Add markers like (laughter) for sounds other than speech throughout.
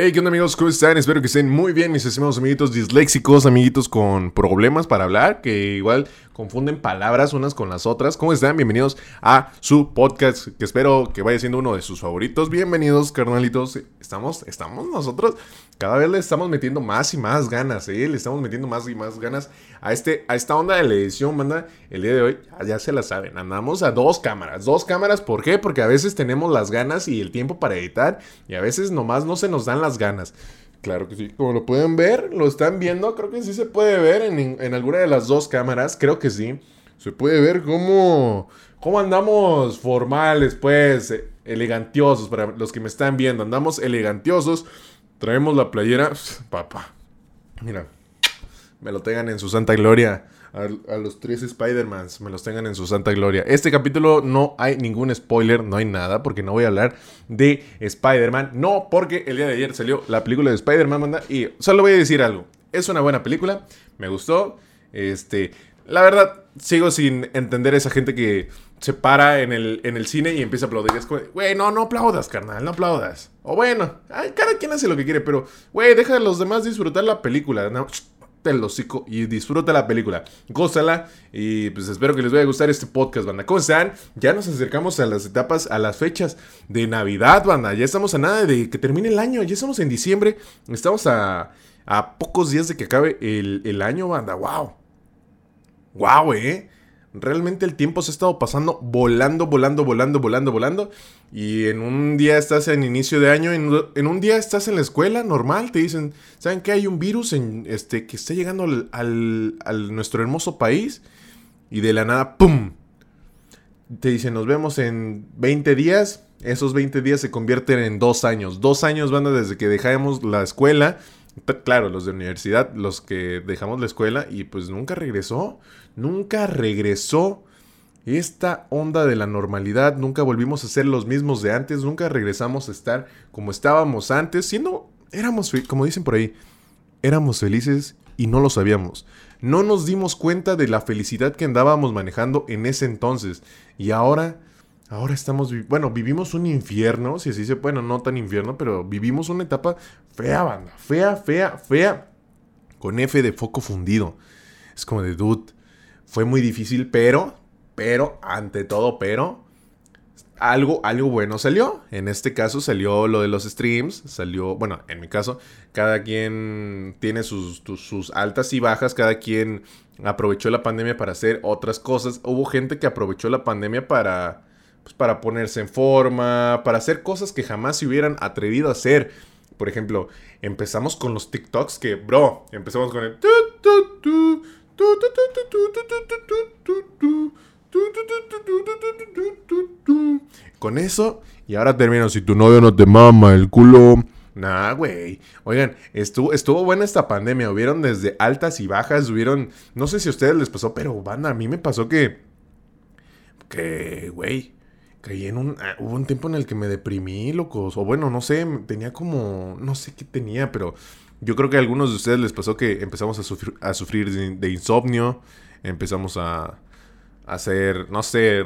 Hey, ¿qué onda amigos? ¿Cómo están? Espero que estén muy bien, mis estimados amiguitos disléxicos, amiguitos con problemas para hablar, que igual confunden palabras unas con las otras. ¿Cómo están? Bienvenidos a su podcast, que espero que vaya siendo uno de sus favoritos. Bienvenidos, carnalitos. Estamos, estamos nosotros, cada vez le estamos metiendo más y más ganas, ¿eh? Le estamos metiendo más y más ganas a, este, a esta onda de la edición, banda. El día de hoy, ya se la saben, andamos a dos cámaras. Dos cámaras, ¿por qué? Porque a veces tenemos las ganas y el tiempo para editar, y a veces nomás no se nos dan las ganas. Claro que sí, como lo pueden ver, lo están viendo, creo que sí se puede ver en, alguna de las dos cámaras, creo que sí. Se puede ver cómo, cómo andamos formales, pues, elegantiosos, para los que me están viendo, andamos elegantiosos. Traemos la playera, papá, mira, me lo tengan en su santa gloria a, los tres Spider-Mans me los tengan en su santa gloria. Este capítulo no hay ningún spoiler, no hay nada, porque no voy a hablar de Spider-Man. No, porque el día de ayer salió la película de Spider-Man, y solo voy a decir algo. Es una buena película, me gustó. Este, la verdad, sigo sin entender esa gente que se para en el, en el cine y empieza a aplaudir. Es como, güey, no, no aplaudas, carnal, no aplaudas. O bueno, cada quien hace lo que quiere, pero, güey, deja a los demás disfrutar la película. No, el hocico y disfruta la película. Gózala y pues espero que les vaya a gustar este podcast, banda. ¿Cómo están? Ya nos acercamos a las etapas, a las fechas de Navidad, banda. Ya estamos a nada de que termine el año. Ya estamos en diciembre. Estamos a, a pocos días de que acabe el, el año, banda. ¡Wow! ¡Wow, eh! Realmente el tiempo se ha estado pasando volando, volando, volando, volando, volando. Y en un día estás en inicio de año, en, un día estás en la escuela normal, te dicen, ¿saben que hay un virus en, este, que está llegando al, nuestro hermoso país? Y de la nada, ¡pum! Te dicen, nos vemos en 20 días. Esos 20 días se convierten en dos años. Dos años van desde que dejamos la escuela Claro, los de universidad, los que dejamos la escuela y pues nunca regresó, nunca regresó esta onda de la normalidad, nunca volvimos a ser los mismos de antes, nunca regresamos a estar como estábamos antes, siendo, éramos, como dicen por ahí, éramos felices y no lo sabíamos. No nos dimos cuenta de la felicidad que andábamos manejando en ese entonces y ahora Ahora estamos, bueno, vivimos un infierno, si así se, bueno, no tan infierno, pero vivimos una etapa fea, banda, fea, fea, fea, con F de foco fundido. Es como de, dude, fue muy difícil, pero, pero, ante todo, pero, algo, algo bueno salió. En este caso salió lo de los streams, salió, bueno, en mi caso, cada quien tiene sus, sus altas y bajas, cada quien aprovechó la pandemia para hacer otras cosas. Hubo gente que aprovechó la pandemia para pues, para ponerse en forma, para hacer cosas que jamás se hubieran atrevido a hacer. Por ejemplo, empezamos con los TikToks que, bro, empezamos con el... Con eso, y ahora termino, si tu novio no te mama el culo... Nah, güey. Oigan, estuvo, estuvo buena esta pandemia. Hubieron desde altas y bajas. Hubieron. No sé si a ustedes les pasó, pero banda, a mí me pasó que. Que, güey caí en un... Ah, hubo un tiempo en el que me deprimí, locos. O bueno, no sé, tenía como... No sé qué tenía, pero yo creo que a algunos de ustedes les pasó que empezamos a sufrir, a sufrir de, insomnio. Empezamos a, hacer, no sé,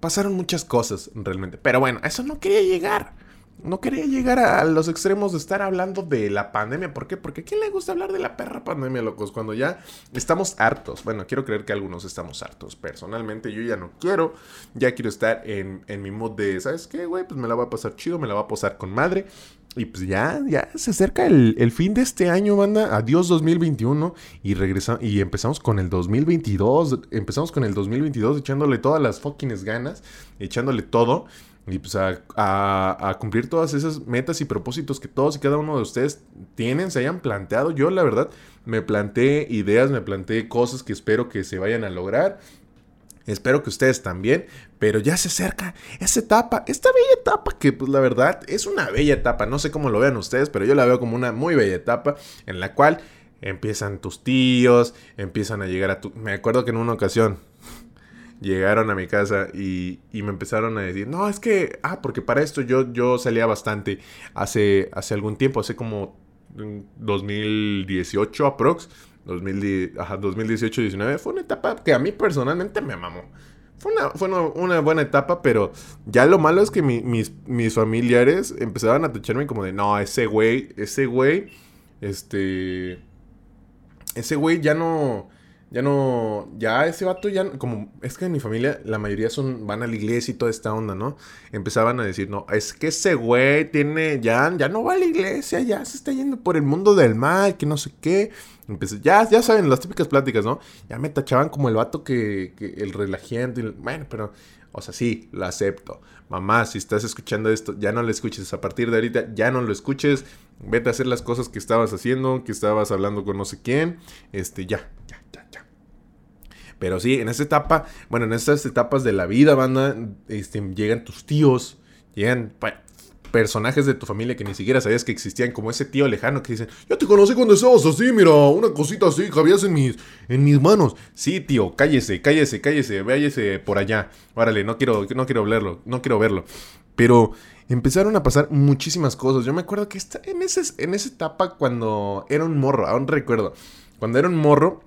pasaron muchas cosas realmente. Pero bueno, eso no quería llegar. No quería llegar a los extremos de estar hablando de la pandemia. ¿Por qué? Porque ¿a quién le gusta hablar de la perra pandemia, locos? Cuando ya estamos hartos. Bueno, quiero creer que algunos estamos hartos. Personalmente, yo ya no quiero. Ya quiero estar en, mi mood de, ¿sabes qué, güey? Pues me la va a pasar chido, me la va a pasar con madre. Y pues ya, ya se acerca el, fin de este año, banda. Adiós 2021. Y regresamos, y empezamos con el 2022. Empezamos con el 2022 echándole todas las fucking ganas. Echándole todo y pues a, cumplir todas esas metas y propósitos que todos y cada uno de ustedes tienen, se hayan planteado. Yo la verdad me planteé ideas, me planteé cosas que espero que se vayan a lograr. Espero que ustedes también, pero ya se acerca esa etapa, esta bella etapa que pues la verdad es una bella etapa, no sé cómo lo vean ustedes, pero yo la veo como una muy bella etapa en la cual empiezan tus tíos, empiezan a llegar a tu... Me acuerdo que en una ocasión llegaron a mi casa y, me empezaron a decir, no, es que, ah, porque para esto yo, yo salía bastante hace, hace algún tiempo, hace como 2018 aprox, 2018-19, fue una etapa que a mí personalmente me mamó. fue una, fue una, buena etapa, pero ya lo malo es que mis, mis familiares empezaban a tacharme como de, no, ese güey, ese güey, este, ese güey ya no, ya no, ya ese vato ya, como, es que en mi familia la mayoría son, van a la iglesia y toda esta onda, ¿no? Empezaban a decir, no, es que ese güey tiene, ya, ya no va a la iglesia, ya se está yendo por el mundo del mal, que no sé qué. Ya, ya saben, las típicas pláticas, ¿no? Ya me tachaban como el vato que, que el relajante, bueno, pero, o sea, sí, lo acepto. Mamá, si estás escuchando esto, ya no lo escuches. A partir de ahorita, ya no lo escuches. Vete a hacer las cosas que estabas haciendo, que estabas hablando con no sé quién. Este, ya, ya, ya, ya. Pero sí, en esa etapa, bueno, en esas etapas de la vida, banda, este, llegan tus tíos, llegan personajes de tu familia que ni siquiera sabías que existían, como ese tío lejano que dicen, yo te conocí cuando estabas así, mira, una cosita así, cabías en mis, en mis manos. Sí, tío, cállese, cállese, cállese, váyase por allá. Órale, no quiero, no quiero verlo, no quiero verlo. Pero empezaron a pasar muchísimas cosas. Yo me acuerdo que esta, en, ese, en esa etapa cuando era un morro, aún recuerdo, cuando era un morro,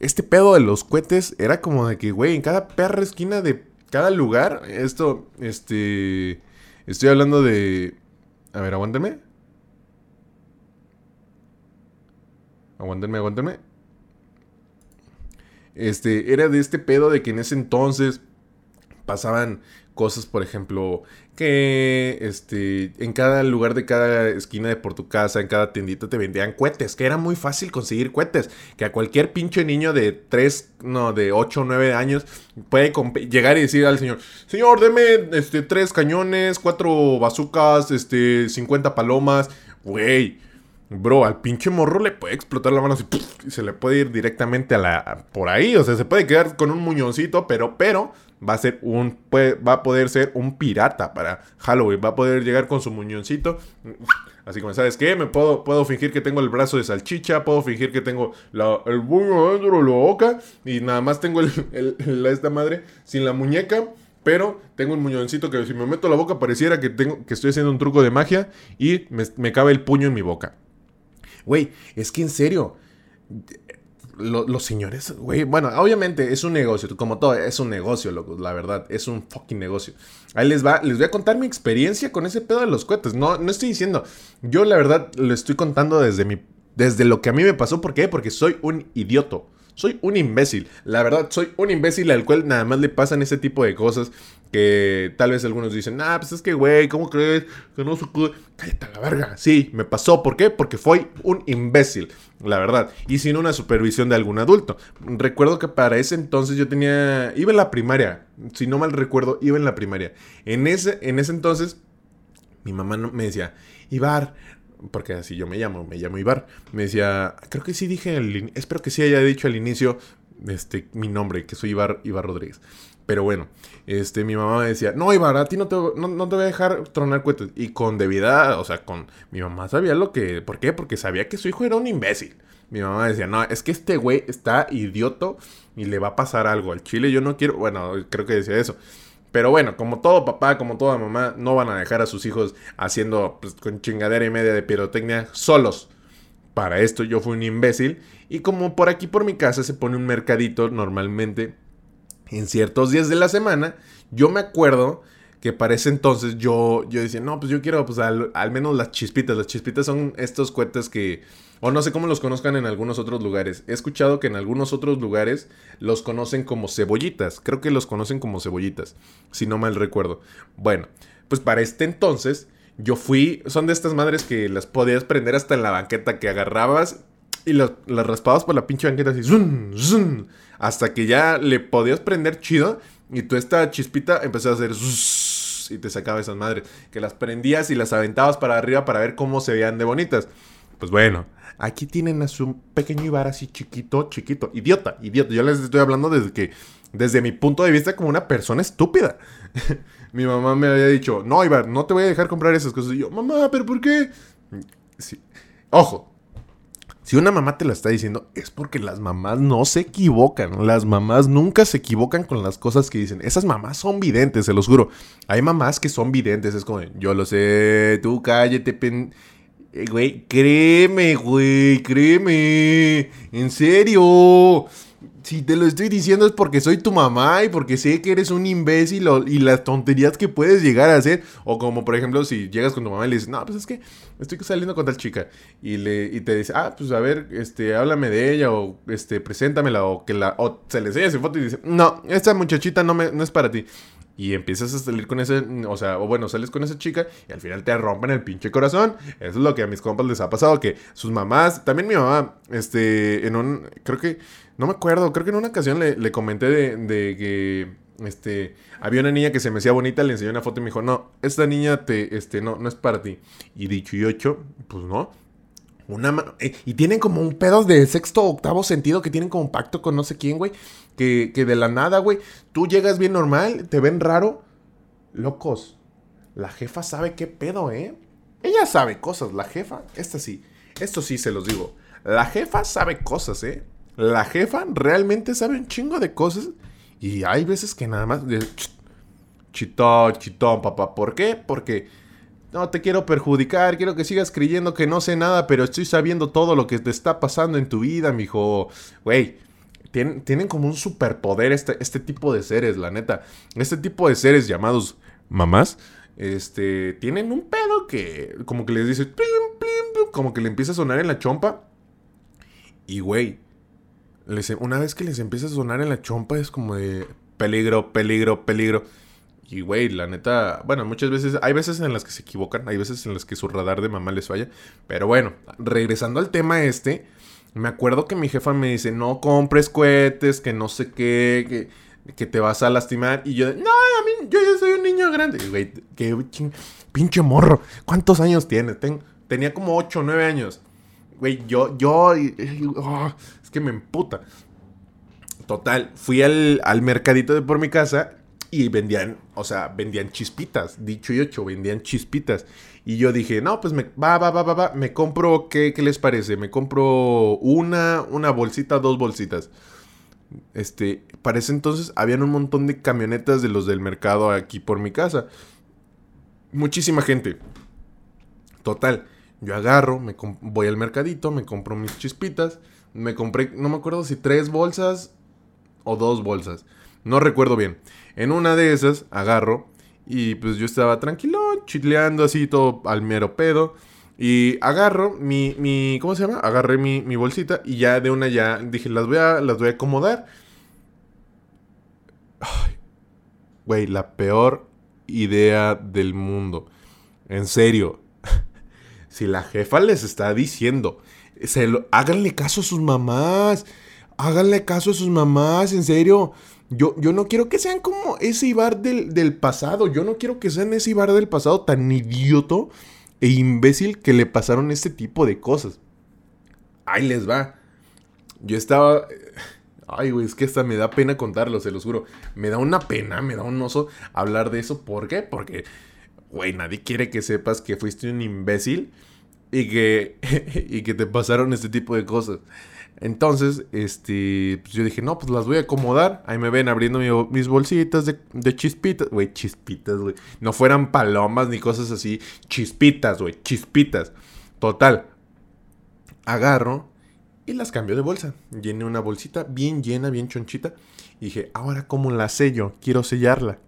este pedo de los cohetes era como de que, güey, en cada perra esquina de cada lugar, esto, este, estoy hablando de... A ver, aguántenme. Aguántenme, aguántenme. Este, era de este pedo de que en ese entonces pasaban cosas, por ejemplo, que este, en cada lugar de cada esquina de por tu casa, en cada tiendita te vendían cohetes, que era muy fácil conseguir cohetes, que a cualquier pinche niño de 3, no, de 8 o 9 años puede llegar y decir al señor, señor, deme este, 3 cañones, 4 bazucas, este, 50 palomas, güey. Bro, al pinche morro le puede explotar la mano así, y se le puede ir directamente a la por ahí, o sea, se puede quedar con un muñoncito, pero pero va a ser un va a poder ser un pirata para Halloween, va a poder llegar con su muñoncito. Así como, ¿sabes qué? Me puedo, puedo fingir que tengo el brazo de salchicha, puedo fingir que tengo el puño dentro de la boca y nada más tengo el, esta madre sin la muñeca. Pero tengo un muñoncito que si me meto la boca pareciera que, tengo, que estoy haciendo un truco de magia y me, me cabe el puño en mi boca. Güey, es que en serio, los señores, güey, bueno, obviamente es un negocio, como todo, es un negocio, la verdad, es un fucking negocio. Ahí les va, les voy a contar mi experiencia con ese pedo de los cohetes. No, no estoy diciendo, yo la verdad lo estoy contando desde mi, desde lo que a mí me pasó. ¿Por qué? Porque soy un idioto. Soy un imbécil. La verdad, soy un imbécil al cual nada más le pasan ese tipo de cosas. Que tal vez algunos dicen, ah, pues es que, güey, ¿cómo crees? Que no se puede. Cállate a la verga. Sí, me pasó. ¿Por qué? Porque fui un imbécil, la verdad. Y sin una supervisión de algún adulto. Recuerdo que para ese entonces yo tenía. Iba en la primaria. Si no mal recuerdo, iba en la primaria. En ese, en ese entonces, mi mamá me decía, Ibar, porque así yo me llamo, me llamo Ibar, me decía, creo que sí dije, espero que sí haya dicho al inicio este, mi nombre, que soy Ibar, Ibar Rodríguez. Pero bueno, este, mi mamá me decía, no, Ibar, a ti no te, no, te voy a dejar tronar cohetes. Y con debida, o sea, con mi mamá sabía lo que, ¿por qué? Porque sabía que su hijo era un imbécil. Mi mamá decía, no, es que este güey está idioto y le va a pasar algo. Al chile yo no quiero, bueno, creo que decía eso. Pero bueno, como todo papá, como toda mamá, no van a dejar a sus hijos haciendo pues, con chingadera y media de pirotecnia solos. Para esto yo fui un imbécil. Y como por aquí por mi casa se pone un mercadito normalmente en ciertos días de la semana, yo me acuerdo que para ese entonces yo, yo decía, no, pues yo quiero pues al, menos las chispitas. Las chispitas son estos cohetes que o no sé cómo los conozcan en algunos otros lugares. He escuchado que en algunos otros lugares los conocen como cebollitas. Creo que los conocen como cebollitas, si no mal recuerdo. Bueno, pues para este entonces yo fui... Son de estas madres que las podías prender hasta en la banqueta que agarrabas y las, raspabas por la pinche banqueta así. Hasta que ya le podías prender chido y tú esta chispita empezó a hacer... y te sacaba esas madres. Que las prendías y las aventabas para arriba para ver cómo se veían de bonitas. Pues bueno, Aquí tienen a su pequeño Ibar así chiquito, chiquito. Idiota, idiota. Yo les estoy hablando desde que, desde mi punto de vista, como una persona estúpida. (laughs) mi mamá me había dicho, no, Ibar, no te voy a dejar comprar esas cosas. Y yo, mamá, ¿pero por qué? Ojo, si una mamá te la está diciendo, es porque las mamás no se equivocan. Las mamás nunca se equivocan con las cosas que dicen. Esas mamás son videntes, se los juro. Hay mamás que son videntes. Es como, yo lo sé, tú cállate, pen eh, güey, créeme, güey, créeme. En serio. si te lo estoy diciendo es porque soy tu mamá y porque sé que eres un imbécil y las tonterías que puedes llegar a hacer. O como por ejemplo si llegas con tu mamá y le dices, no, pues es que estoy saliendo con tal chica. Y, le, y te dice, ah, pues a ver, este, háblame de ella o este, preséntamela o que la... O se le enseña su foto y dice, no, esta muchachita no, me, no es para ti y empiezas a salir con ese, o sea, o bueno, sales con esa chica y al final te rompen el pinche corazón. Eso es lo que a mis compas les ha pasado, que sus mamás, también mi mamá, este, en un, creo que, no me acuerdo, creo que en una ocasión le, comenté de, que, este, había una niña que se me hacía bonita, le enseñé una foto y me dijo, no, esta niña te, este, no, no es para ti. Y dicho y ocho, pues no. Una eh, y tienen como un pedo de sexto o octavo sentido que tienen como pacto con no sé quién, güey. Que, que de la nada, güey, tú llegas bien normal, te ven raro. Locos. La jefa sabe qué pedo, ¿eh? Ella sabe cosas, la jefa. Esta sí. Esto sí se los digo. La jefa sabe cosas, ¿eh? La jefa realmente sabe un chingo de cosas. Y hay veces que nada más. Chitón, chitón, papá. ¿Por qué? Porque no te quiero perjudicar, quiero que sigas creyendo que no sé nada, pero estoy sabiendo todo lo que te está pasando en tu vida, mijo. Güey, tienen, como un superpoder este, este tipo de seres, la neta. Este tipo de seres llamados mamás, este, tienen un pedo que como que les dice, como que le empieza a sonar en la chompa. Y güey, una vez que les empieza a sonar en la chompa es como de peligro, peligro, peligro. Y, güey, la neta, bueno, muchas veces, hay veces en las que se equivocan, hay veces en las que su radar de mamá les falla. Pero bueno, regresando al tema este, me acuerdo que mi jefa me dice, no compres cohetes, que no sé qué, que, te vas a lastimar. Y yo, no, a mí, yo ya soy un niño grande. Güey, qué pinche morro. ¿Cuántos años tienes? tenía como 8 o 9 años. Güey, yo, yo, oh, es que me emputa. Total, fui al, al mercadito de por mi casa y vendían, o sea, vendían chispitas, dicho y hecho, vendían chispitas. Y yo dije, no, pues me, va, va, va, va, va, me compro, ¿qué, ¿qué, les parece? Me compro una, una bolsita, dos bolsitas. Este, para ese entonces habían un montón de camionetas de los del mercado aquí por mi casa. Muchísima gente. Total, yo agarro, me voy al mercadito, me compro mis chispitas. Me compré, no me acuerdo si tres bolsas o dos bolsas. No recuerdo bien. En una de esas agarro y pues yo estaba tranquilo, chileando así todo al mero pedo. Y agarro mi, mi ¿cómo se llama? Agarré mi, mi, bolsita y ya de una ya dije, las voy a, las voy a acomodar. güey, la peor idea del mundo. En serio. (laughs) si la jefa les está diciendo, se lo, háganle caso a sus mamás. Háganle caso a sus mamás, en serio. Yo, yo no quiero que sean como ese Ibar del, pasado. Yo no quiero que sean ese Ibar del pasado tan idioto e imbécil que le pasaron este tipo de cosas. Ahí les va. Yo estaba. Ay, güey, es que hasta me da pena contarlo, se los juro. Me da una pena, me da un oso hablar de eso. ¿Por qué? Porque, güey, nadie quiere que sepas que fuiste un imbécil y que, (laughs) y que te pasaron este tipo de cosas. Entonces, este, pues yo dije, no, pues las voy a acomodar. Ahí me ven abriendo mis bolsitas de, de chispitas. Güey, chispitas, güey. No fueran palomas ni cosas así. Chispitas, güey, chispitas. Total. Agarro y las cambio de bolsa. Llené una bolsita bien llena, bien chonchita. Y dije, ahora, ¿cómo la sello? Quiero sellarla.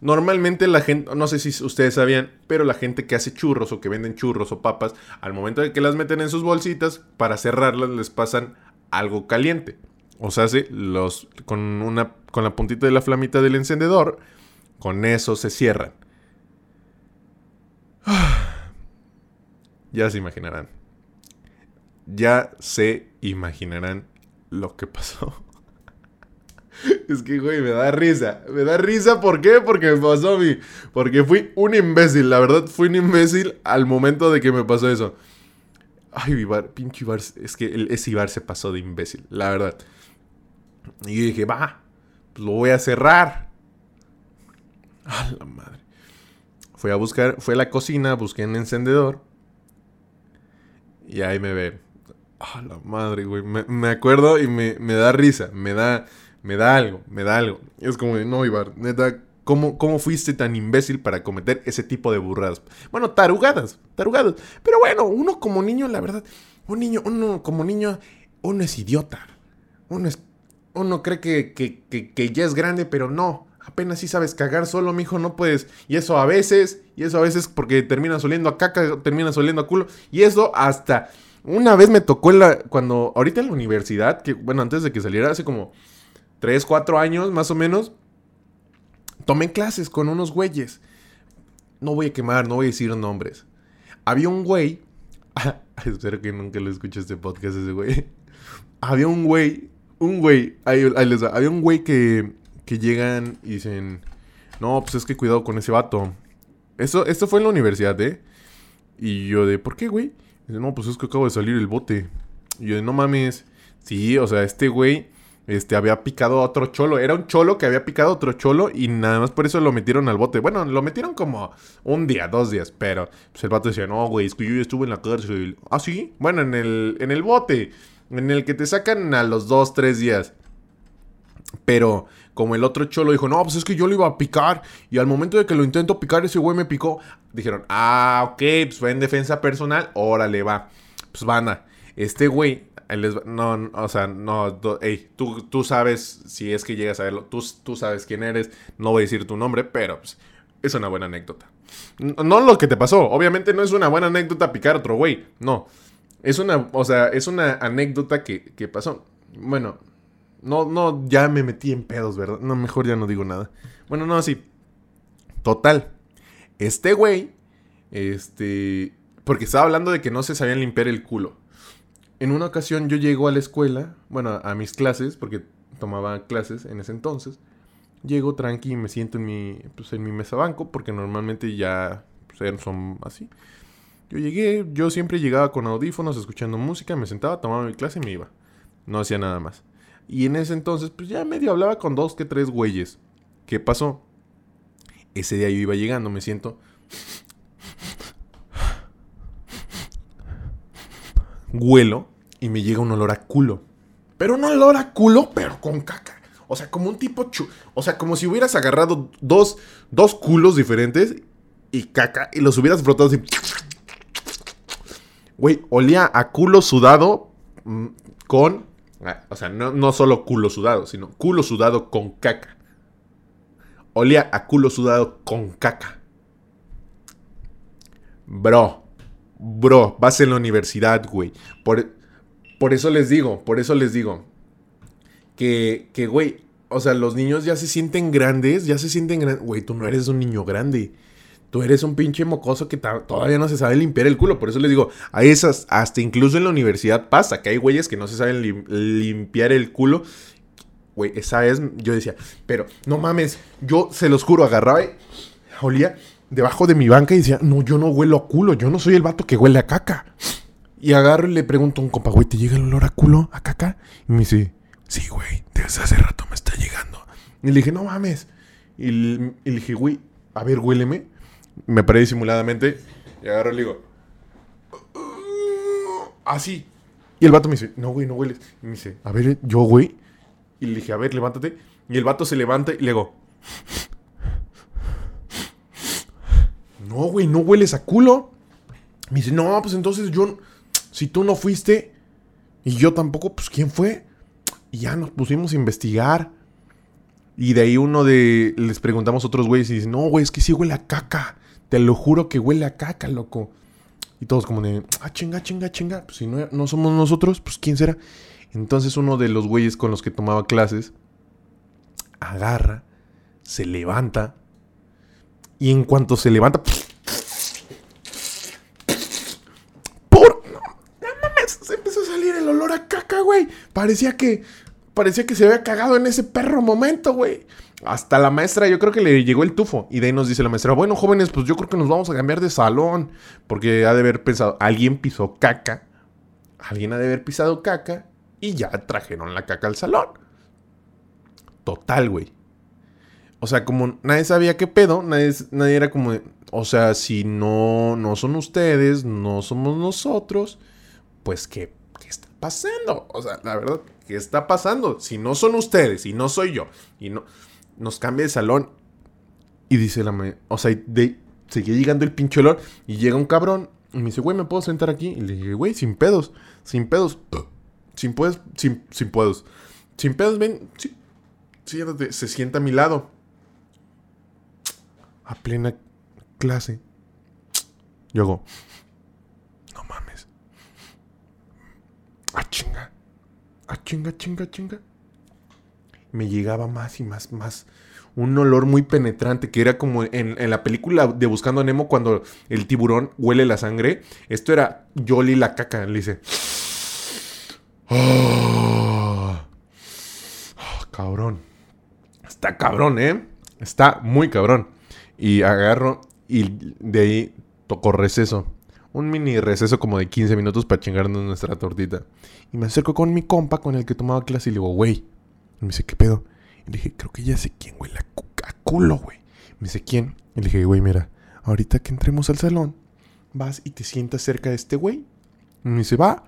Normalmente la gente, no sé si ustedes sabían, pero la gente que hace churros o que venden churros o papas, al momento de que las meten en sus bolsitas, para cerrarlas les pasan algo caliente. O sea, los, con, una, con la puntita de la flamita del encendedor, con eso se cierran. (sighs) Ya se imaginarán. Ya se imaginarán lo que pasó. Es que, güey, me da risa. Me da risa, ¿por qué? Porque me pasó a mí. Porque fui un imbécil. La verdad, fui un imbécil al momento de que me pasó eso. Ay, Ibar, pinche Ibar. Es que ese Ibar se pasó de imbécil, la verdad. Y yo dije, va, pues lo voy a cerrar. A la madre. Fui a buscar, fui a la cocina, busqué un encendedor. Y ahí me ve. A la madre, güey. Me, acuerdo y me, me da risa. Me da me da algo, me da algo. Es como no, Ibar, neta, ¿cómo, ¿cómo fuiste tan imbécil para cometer ese tipo de burradas? Bueno, tarugadas, tarugadas. Pero bueno, uno como niño, la verdad, un niño, uno como niño, uno es idiota. uno, es, uno cree que, que, que, ya es grande, pero no. Apenas si sabes cagar solo, mijo, no puedes. Y eso a veces, y eso a veces porque terminas oliendo a caca, terminas oliendo a culo. Y eso hasta una vez me tocó la, cuando, ahorita en la universidad, que bueno, antes de que saliera, hace como 3, 4 años más o menos, tomé clases con unos güeyes. No voy a quemar, no voy a decir nombres. Había un güey, (laughs) espero que nunca lo escuche este podcast ese güey. Había un güey, un güey, ahí, les había un güey que, que llegan y dicen, no, pues es que cuidado con ese vato. Eso, esto fue en la universidad, ¿eh? Y yo de, ¿por qué, güey? Dice, no, pues es que acabo de salir el bote. Y yo de, no mames. Sí, o sea, este güey este, había picado a otro cholo. Era un cholo que había picado a otro cholo y nada más por eso lo metieron al bote. Bueno, lo metieron como un día, dos días, pero pues el vato decía, no, güey, es que yo estuve en la cárcel. Ah, sí, bueno, en el, en el bote, en el que te sacan a los dos, tres días. Pero como el otro cholo dijo, no, pues es que yo lo iba a picar. Y al momento de que lo intento picar, ese güey me picó. Dijeron, ah, ok, pues fue en defensa personal. Órale, va. Pues van a. Este güey no, o sea, no, tú, tú sabes, si es que llegas a verlo, tú, tú sabes quién eres, no voy a decir tu nombre, pero pues, es una buena anécdota. No lo que te pasó, obviamente no es una buena anécdota picar otro güey, no. Es una, o sea, es una anécdota que, que pasó. Bueno, no, no, ya me metí en pedos, ¿verdad? No, mejor ya no digo nada. Bueno, no, sí. Total. Este güey, este, porque estaba hablando de que no se sabían limpiar el culo en una ocasión yo llego a la escuela, bueno, a mis clases, porque tomaba clases en ese entonces. Llego tranqui y me siento en mi, pues, en mi mesa banco, porque normalmente ya pues, son así. Yo llegué, yo siempre llegaba con audífonos, escuchando música, me sentaba, tomaba mi clase y me iba. No hacía nada más. Y en ese entonces, pues ya medio hablaba con dos que tres güeyes. ¿Qué pasó? Ese día yo iba llegando, me siento. Huelo y me llega un olor a culo. Pero no olor a culo, pero con caca. O sea, como un tipo chu O sea, como si hubieras agarrado dos, dos culos diferentes y caca y los hubieras frotado así. Güey, olía a culo sudado mm, con. Ah, o sea, no, no solo culo sudado, sino culo sudado con caca. Olía a culo sudado con caca. Bro, bro, vas en la universidad, güey. Por, por eso les digo, por eso les digo. Que, que, güey, o sea, los niños ya se sienten grandes, ya se sienten grandes. Güey, tú no eres un niño grande. Tú eres un pinche mocoso que todavía no se sabe limpiar el culo. Por eso les digo, a esas, hasta incluso en la universidad pasa, que hay güeyes que no se saben limpiar el culo. Güey, esa es, yo decía, pero no mames, yo se los juro, agarraba y olía debajo de mi banca y decía, no, yo no huelo a culo, yo no soy el vato que huele a caca. Y agarro y le pregunto a un compa, güey, ¿te llega el olor a culo a caca? Y me dice, sí, güey, desde hace rato me está llegando. Y le dije, no mames. Y, le dije, güey, a ver, huéleme. Me paré disimuladamente y agarro y le digo, así. Y el vato me dice, no, güey, no hueles. Y me dice, a ver, yo, güey. Y le dije, a ver, levántate. Y el vato se levanta y le digo, no, güey, no hueles a culo. Me dice, no, pues entonces yo, si tú no fuiste y yo tampoco, pues ¿quién fue? Y ya nos pusimos a investigar. Y de ahí uno de. Les preguntamos a otros güeyes y dicen, no, güey, es que sí huele a caca. Te lo juro que huele a caca, loco. Y todos como de, ah, chinga, chinga, chinga. Pues si no, no somos nosotros, pues ¿quién será? Entonces uno de los güeyes con los que tomaba clases agarra, se levanta. Y en cuanto se levanta. Parecía que. Parecía que se había cagado en ese perro momento, güey. Hasta la maestra, yo creo que le llegó el tufo. Y de ahí nos dice la maestra, bueno, jóvenes, pues yo creo que nos vamos a cambiar de salón. Porque ha de haber pensado, alguien pisó caca. Alguien ha de haber pisado caca. Y ya trajeron la caca al salón. Total, güey. O sea, como nadie sabía qué pedo, nadie, era como, o sea, si no, no son ustedes, no somos nosotros, pues qué pasando? O sea, la verdad, ¿qué está pasando? Si no son ustedes y no soy yo, y no nos cambia de salón y dice la o sea, sigue llegando el pinche olor y llega un cabrón y me dice, güey, ¿me puedo sentar aquí? Y le dije, güey, sin pedos, sin pedos, sin puedes, sin, sin puedos. sin pedos, ven, sí, siéntate, se sienta a mi lado. A plena clase. Yo hago, no mames. A chinga. A chinga, chinga, chinga. Me llegaba más y más, más. Un olor muy penetrante que era como en, la película de Buscando a Nemo cuando el tiburón huele la sangre. Esto era Jolly la caca. Le dice. Oh, cabrón. Está cabrón, ¿eh? Está muy cabrón. Y agarro y de ahí tocó receso. Un mini receso como de 15 minutos para chingarnos nuestra tortita. Y me acerco con mi compa con el que tomaba clase y le digo, güey. Y me dice, ¿qué pedo? Y le dije, creo que ya sé quién, güey. La a culo, güey. Me dice, ¿quién? Y le dije, güey, mira, ahorita que entremos al salón, vas y te sientas cerca de este güey. Y me dice, va.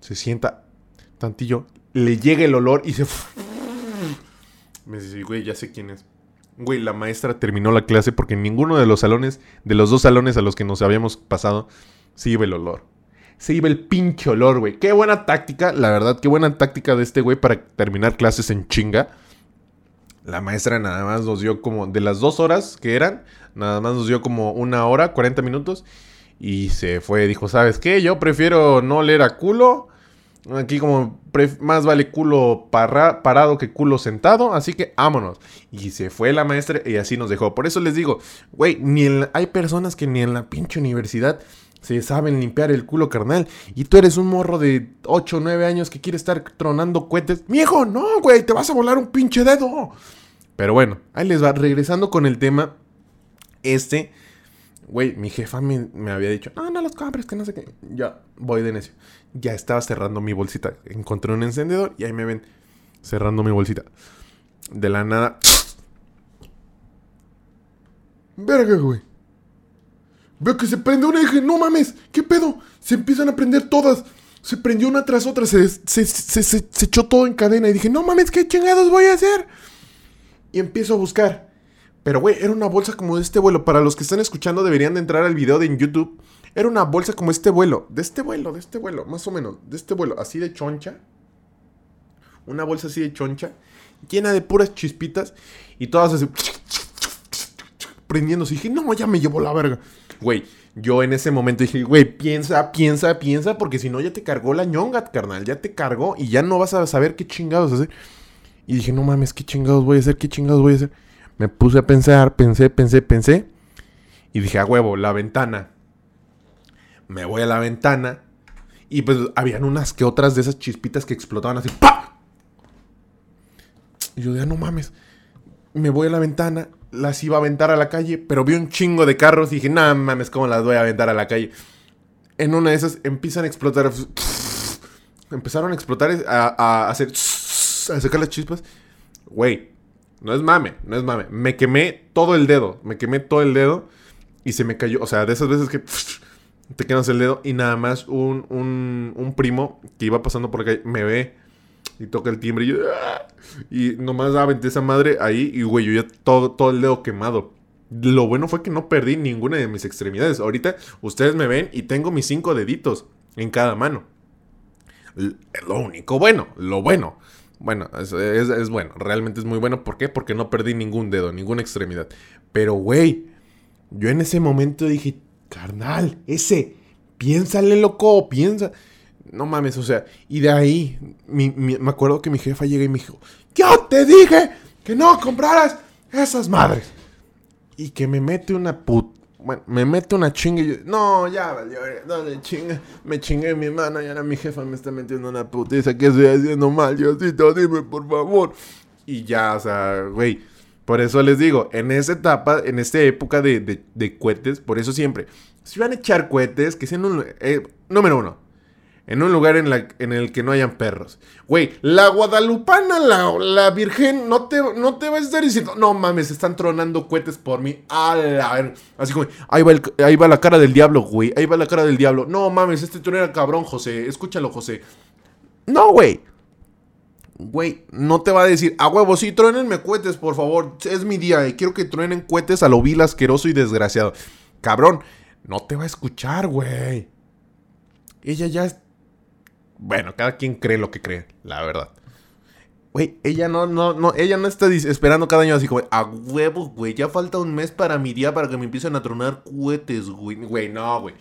Se sienta tantillo. Le llega el olor y se... (laughs) Me dice, güey, ya sé quién es. Güey, la maestra terminó la clase porque en ninguno de los salones, de los dos salones a los que nos habíamos pasado, se iba el olor. Se iba el pinche olor, güey. Qué buena táctica, la verdad, qué buena táctica de este güey para terminar clases en chinga. La maestra nada más nos dio como, de las dos horas que eran, nada más nos dio como una hora, 40 minutos. Y se fue, dijo, ¿sabes qué? Yo prefiero no leer a culo Aquí como más vale culo parado que culo sentado, así que vámonos. Y se fue la maestra y así nos dejó. Por eso les digo, güey, hay personas que ni en la pinche universidad se saben limpiar el culo carnal. Y tú eres un morro de 8 o 9 años que quiere estar tronando cohetes. Viejo, no, güey, te vas a volar un pinche dedo. Pero bueno, ahí les va. Regresando con el tema, este Güey, mi jefa me, había dicho, no, no los compres, que no sé qué. Ya, voy de necio. Ya estaba cerrando mi bolsita. Encontré un encendedor y ahí me ven cerrando mi bolsita. De la nada. Verga, güey. Veo que se prende una y dije, no mames, ¿qué pedo? Se empiezan a prender todas. Se prendió una tras otra, se, se, se, se echó todo en cadena y dije, no mames, ¿qué chingados voy a hacer? Y empiezo a buscar. Pero, güey, era una bolsa como de este vuelo. Para los que están escuchando, deberían de entrar al video de en YouTube. Era una bolsa como este vuelo. De este vuelo, de este vuelo, más o menos. De este vuelo, así de choncha. Una bolsa así de choncha. Llena de puras chispitas. Y todas así. Prendiéndose. Y dije, no, ya me llevó la verga. Güey, yo en ese momento dije, güey, piensa, piensa, piensa. Porque si no, ya te cargó la ñonga, carnal. Ya te cargó. Y ya no vas a saber qué chingados hacer. Y dije, no mames, qué chingados voy a hacer, qué chingados voy a hacer. Me puse a pensar, pensé, pensé, pensé. Y dije, a huevo, la ventana. Me voy a la ventana. Y pues habían unas que otras de esas chispitas que explotaban así. ¡Pa! Y yo, ya no mames. Me voy a la ventana. Las iba a aventar a la calle. Pero vi un chingo de carros. Y dije, no mames, ¿cómo las voy a aventar a la calle? En una de esas empiezan a explotar. Empezaron a explotar, a, a hacer. A sacar las chispas. Güey, no es mame, no es mame. Me quemé todo el dedo. Me quemé todo el dedo y se me cayó. O sea, de esas veces que (laughs) te quemas el dedo y nada más un, un, un primo que iba pasando por acá me ve y toca el timbre y yo... ¡ah! Y nomás aventé esa madre ahí y güey, yo ya todo, todo el dedo quemado. Lo bueno fue que no perdí ninguna de mis extremidades. Ahorita ustedes me ven y tengo mis cinco deditos en cada mano. Lo único bueno, lo bueno. Bueno, es, bueno, realmente es muy bueno. ¿Por qué? Porque no perdí ningún dedo, ninguna extremidad. Pero, güey, yo en ese momento dije, carnal, ese, piénsale, loco, piensa. No mames, o sea, y de ahí, me acuerdo que mi jefa llega y me dijo, yo te dije que no compraras esas madres. Y que me mete una puta bueno, me mete una chinga y yo, no, ya valió, dale chinga, me chingué mi mano y ahora mi jefa me está metiendo una putiza que estoy haciendo mal, Diosito, dime por favor. Y ya, o sea, güey, por eso les digo, en esa etapa, en esta época de, de, de cohetes, por eso siempre, si van a echar cohetes, que sean un, eh, número uno, en un lugar en, la, en el que no hayan perros. Güey, la guadalupana, la, la virgen, no te, no te vas a estar diciendo, no mames, están tronando cohetes por mí. A ver, así como, ahí va, ahí va la cara del diablo, güey, ahí va la cara del diablo. No mames, este truena cabrón, José, escúchalo, José. No, güey. Güey, no te va a decir, a huevo, sí, truenenme cohetes, por favor. Es mi día y quiero que truenen cohetes a lo vil, asqueroso y desgraciado. Cabrón, no te va a escuchar, güey. Ella ya bueno, cada quien cree lo que cree, la verdad. Güey, ella no, no, no, ella no está esperando cada año así como, a huevo, güey, ya falta un mes para mi día para que me empiecen a tronar cohetes, güey. Güey, no, güey.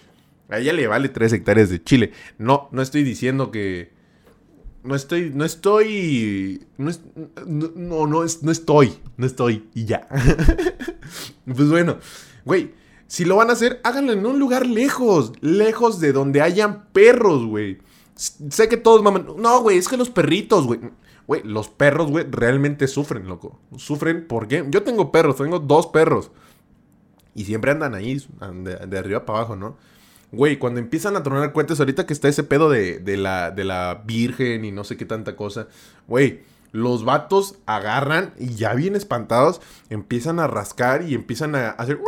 A ella le vale tres hectáreas de chile. No, no estoy diciendo que... No estoy, no estoy... No, no, no, no estoy, no estoy y ya. (laughs) pues bueno, güey, si lo van a hacer, háganlo en un lugar lejos, lejos de donde hayan perros, güey. Sé que todos maman. No, güey, es que los perritos, güey. Güey, los perros, güey, realmente sufren, loco. Sufren, ¿por qué? Yo tengo perros, tengo dos perros. Y siempre andan ahí, de, arriba para abajo, ¿no? Güey, cuando empiezan a tronar cohetes, ahorita que está ese pedo de, la, de la Virgen y no sé qué tanta cosa. Güey, los vatos agarran y ya bien espantados, empiezan a rascar y empiezan a hacer...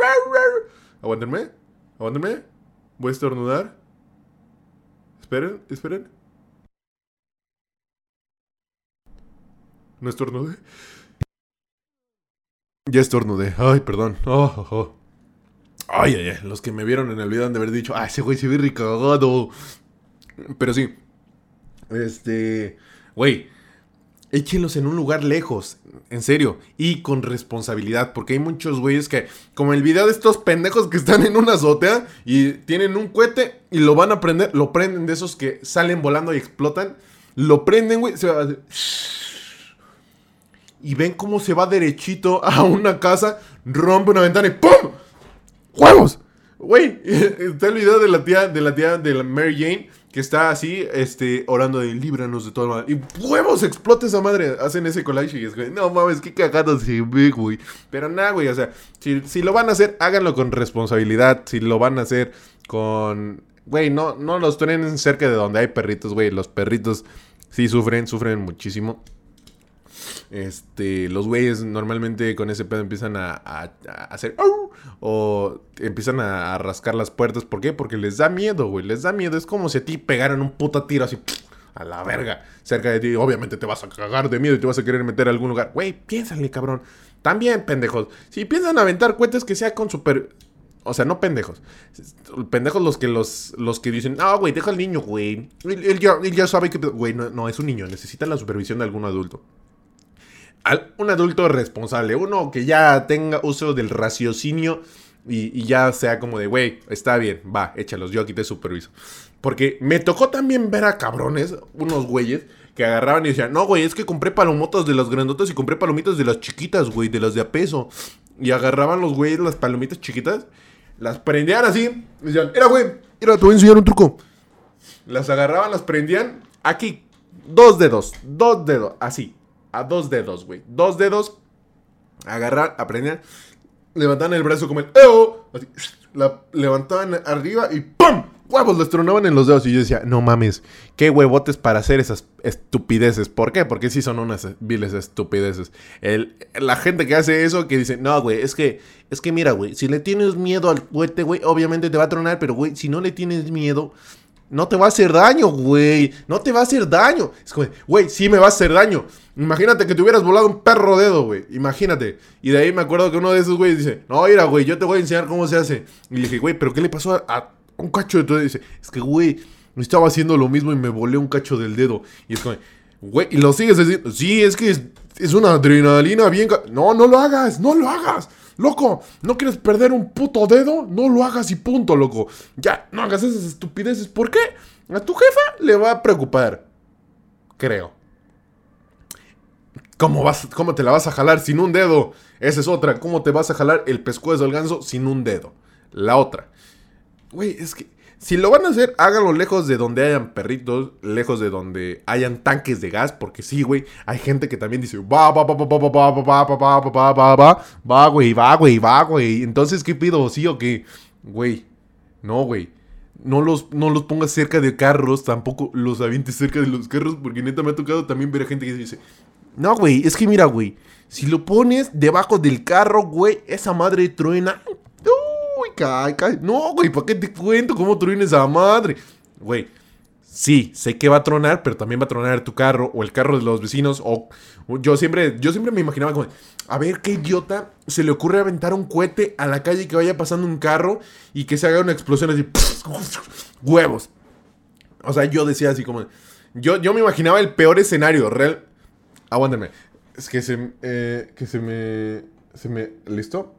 Aguántenme, aguántenme. Voy a estornudar. Esperen, esperen. No estornudé. Ya estornudé. Ay, perdón. Oh, oh, oh. Ay, ay, ay. Los que me vieron en el video han de haber dicho, ah, ese güey se ve ricagado. Pero sí. Este. Güey. Échenlos en un lugar lejos, en serio, y con responsabilidad, porque hay muchos güeyes que, como el video de estos pendejos que están en una azotea y tienen un cohete y lo van a prender, lo prenden de esos que salen volando y explotan, lo prenden, güey, se va a y ven cómo se va derechito a una casa, rompe una ventana y ¡pum! ¡Huevos! Güey, (laughs) está el video de la tía, de la tía de la Mary Jane que está así, este, orando de líbranos de todo mal. Y huevos, explota esa madre. Hacen ese collage y es, güey, no mames, qué cagado se ve, güey. Pero nada, güey, o sea, si, si, lo van a hacer, háganlo con responsabilidad. Si lo van a hacer con. Güey, no, no los tienen cerca de donde hay perritos, güey. Los perritos sí sufren, sufren muchísimo. Este, los güeyes normalmente con ese pedo empiezan a, hacer o empiezan a, rascar las puertas. ¿Por qué? Porque les da miedo, güey. Les da miedo. Es como si a ti pegaran un puta tiro así a la verga cerca de ti. Obviamente te vas a cagar de miedo y te vas a querer meter a algún lugar. Güey, piénsale, cabrón. También, pendejos. Si piensan aventar cohetes que sea con super. O sea, no pendejos. Pendejos los que los, los que dicen, ah, güey, deja al niño, güey. Él, ya, sabe que. Güey, no, no, es un niño. Necesita la supervisión de algún adulto un adulto responsable, uno que ya tenga uso del raciocinio y, ya sea como de, güey, está bien, va, échalos, yo aquí te superviso. Porque me tocó también ver a cabrones, unos güeyes, que agarraban y decían, no, güey, es que compré palomotas de las grandotas y compré palomitas de las chiquitas, güey, de las de a peso. Y agarraban los güeyes las palomitas chiquitas, las prendían así, decían, mira, güey, mira, te voy a enseñar un truco. Las agarraban, las prendían, aquí, dos dedos, dos dedos, así, a dos dedos, güey. Dos dedos, agarrar, aprender, levantaban el brazo como el ¡Eo! Así, levantaban arriba y ¡pum! Huevos, les tronaban en los dedos. Y yo decía, no mames, qué huevotes para hacer esas estupideces. ¿Por qué? Porque sí son unas viles estupideces. El, la gente que hace eso, que dice, no, güey, es que, es que mira, güey, si le tienes miedo al cohete, güey, obviamente te va a tronar, pero, güey, si no le tienes miedo, no te va a hacer daño, güey. No te va a hacer daño. Es como, güey, sí me va a hacer daño. Imagínate que te hubieras volado un perro dedo, güey. Imagínate. Y de ahí me acuerdo que uno de esos güeyes dice, no, mira, güey, yo te voy a enseñar cómo se hace. Y le dije, güey, ¿pero qué le pasó a, un cacho de tu dedo? Y dice, es que, güey, estaba haciendo lo mismo y me volé un cacho del dedo. Y es como, güey, y lo sigues diciendo, sí, es que es, una adrenalina bien... No, no lo hagas, no lo hagas. Loco, ¿no quieres perder un puto dedo? No lo hagas y punto, loco. Ya, no hagas esas estupideces. ¿Por qué? A tu jefa le va a preocupar. Creo. ¿Cómo, vas, ¿Cómo te la vas a jalar sin un dedo? Esa es otra. ¿Cómo te vas a jalar el pescuezo del ganso sin un dedo? La otra. Güey, es que si lo van a hacer, háganlo lejos de donde hayan perritos, lejos de donde hayan tanques de gas, porque sí, güey, hay gente que también dice, va, va, va, va, va, va, va, va, va, va, va, va, va, güey, va, güey, va, güey. Entonces, ¿qué pido? ¿Sí o qué? Güey, no, güey. No los, no los pongas cerca de carros, tampoco los avientes cerca de los carros, porque neta me ha tocado también ver a gente que dice, no, güey, es que mira, güey, si lo pones debajo del carro, güey, esa madre truena No, güey, ¿para qué te cuento cómo truena esa madre? Güey, sí, sé que va a tronar, pero también va a tronar tu carro o el carro de los vecinos. O, yo siempre, yo siempre me imaginaba como, a ver qué idiota se le ocurre aventar un cohete a la calle que vaya pasando un carro y que se haga una explosión así, (laughs) huevos. O sea, yo decía así como, yo, yo me imaginaba el peor escenario, real. Aguántenme. Es que se, eh, que se me... Se me... ¿Listo?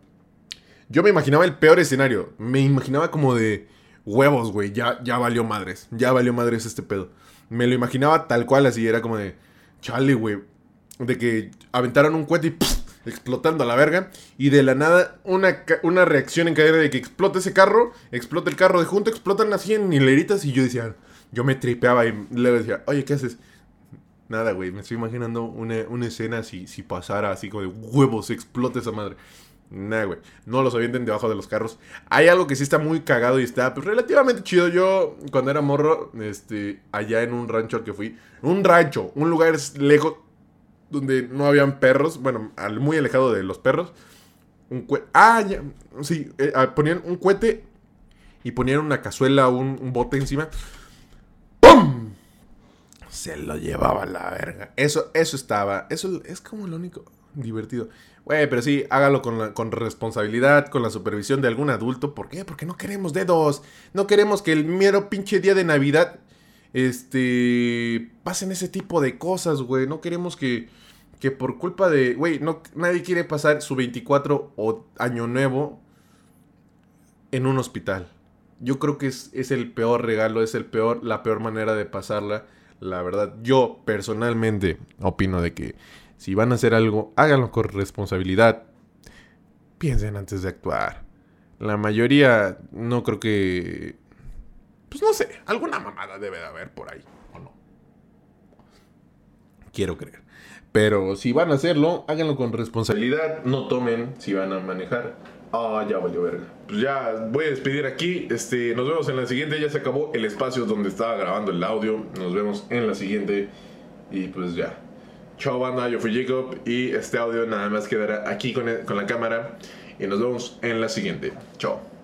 Yo me imaginaba el peor escenario. Me imaginaba como de huevos, güey. Ya, ya valió madres. Ya valió madres este pedo. Me lo imaginaba tal cual así. Era como de... Chale, güey. De que aventaron un cohete y... explotando a la verga. Y de la nada, una, una reacción en cadena de que explota ese carro, explota el carro de junto, explotan así en hileritas. Y yo decía, yo me tripeaba y le decía, oye, ¿qué haces? Nada, güey, me estoy imaginando una, una escena si, si pasara así como de huevos, explota esa madre. Nada, güey. No los avienten debajo de los carros. Hay algo que sí está muy cagado y está pues, relativamente chido. Yo, cuando era morro, este, allá en un rancho al que fui, un rancho, un lugar lejos, donde no habían perros, bueno, muy alejado de los perros. Un Ah, ya, sí, eh, ah, ponían un cohete y ponían una cazuela, un, bote encima. ¡Pum! Se lo llevaba la verga. Eso, eso estaba, eso es como lo único divertido. Güey, pero sí, hágalo con, la, con responsabilidad, con la supervisión de algún adulto. ¿Por qué? Porque no queremos dedos. No queremos que el mero pinche día de Navidad este, pasen ese tipo de cosas, güey. No queremos que, que por culpa de, güey, no, nadie quiere pasar su 24 o año nuevo en un hospital. Yo creo que es, es, el peor regalo, es el peor, la peor manera de pasarla. La verdad, yo personalmente opino de que si van a hacer algo, háganlo con responsabilidad. Piensen antes de actuar. La mayoría no creo que pues no sé, alguna mamada debe de haber por ahí, ¿o no? Quiero creer. Pero si van a hacerlo, háganlo con responsabilidad, no tomen si van a manejar. Ah, ya valió verga. Pues ya voy a despedir aquí. Este, nos vemos en la siguiente. Ya se acabó el espacio donde estaba grabando el audio. Nos vemos en la siguiente. Y pues ya. Chao banda, yo fui Jacob y este audio nada más quedará aquí con, con la cámara. Y nos vemos en la siguiente. Chao.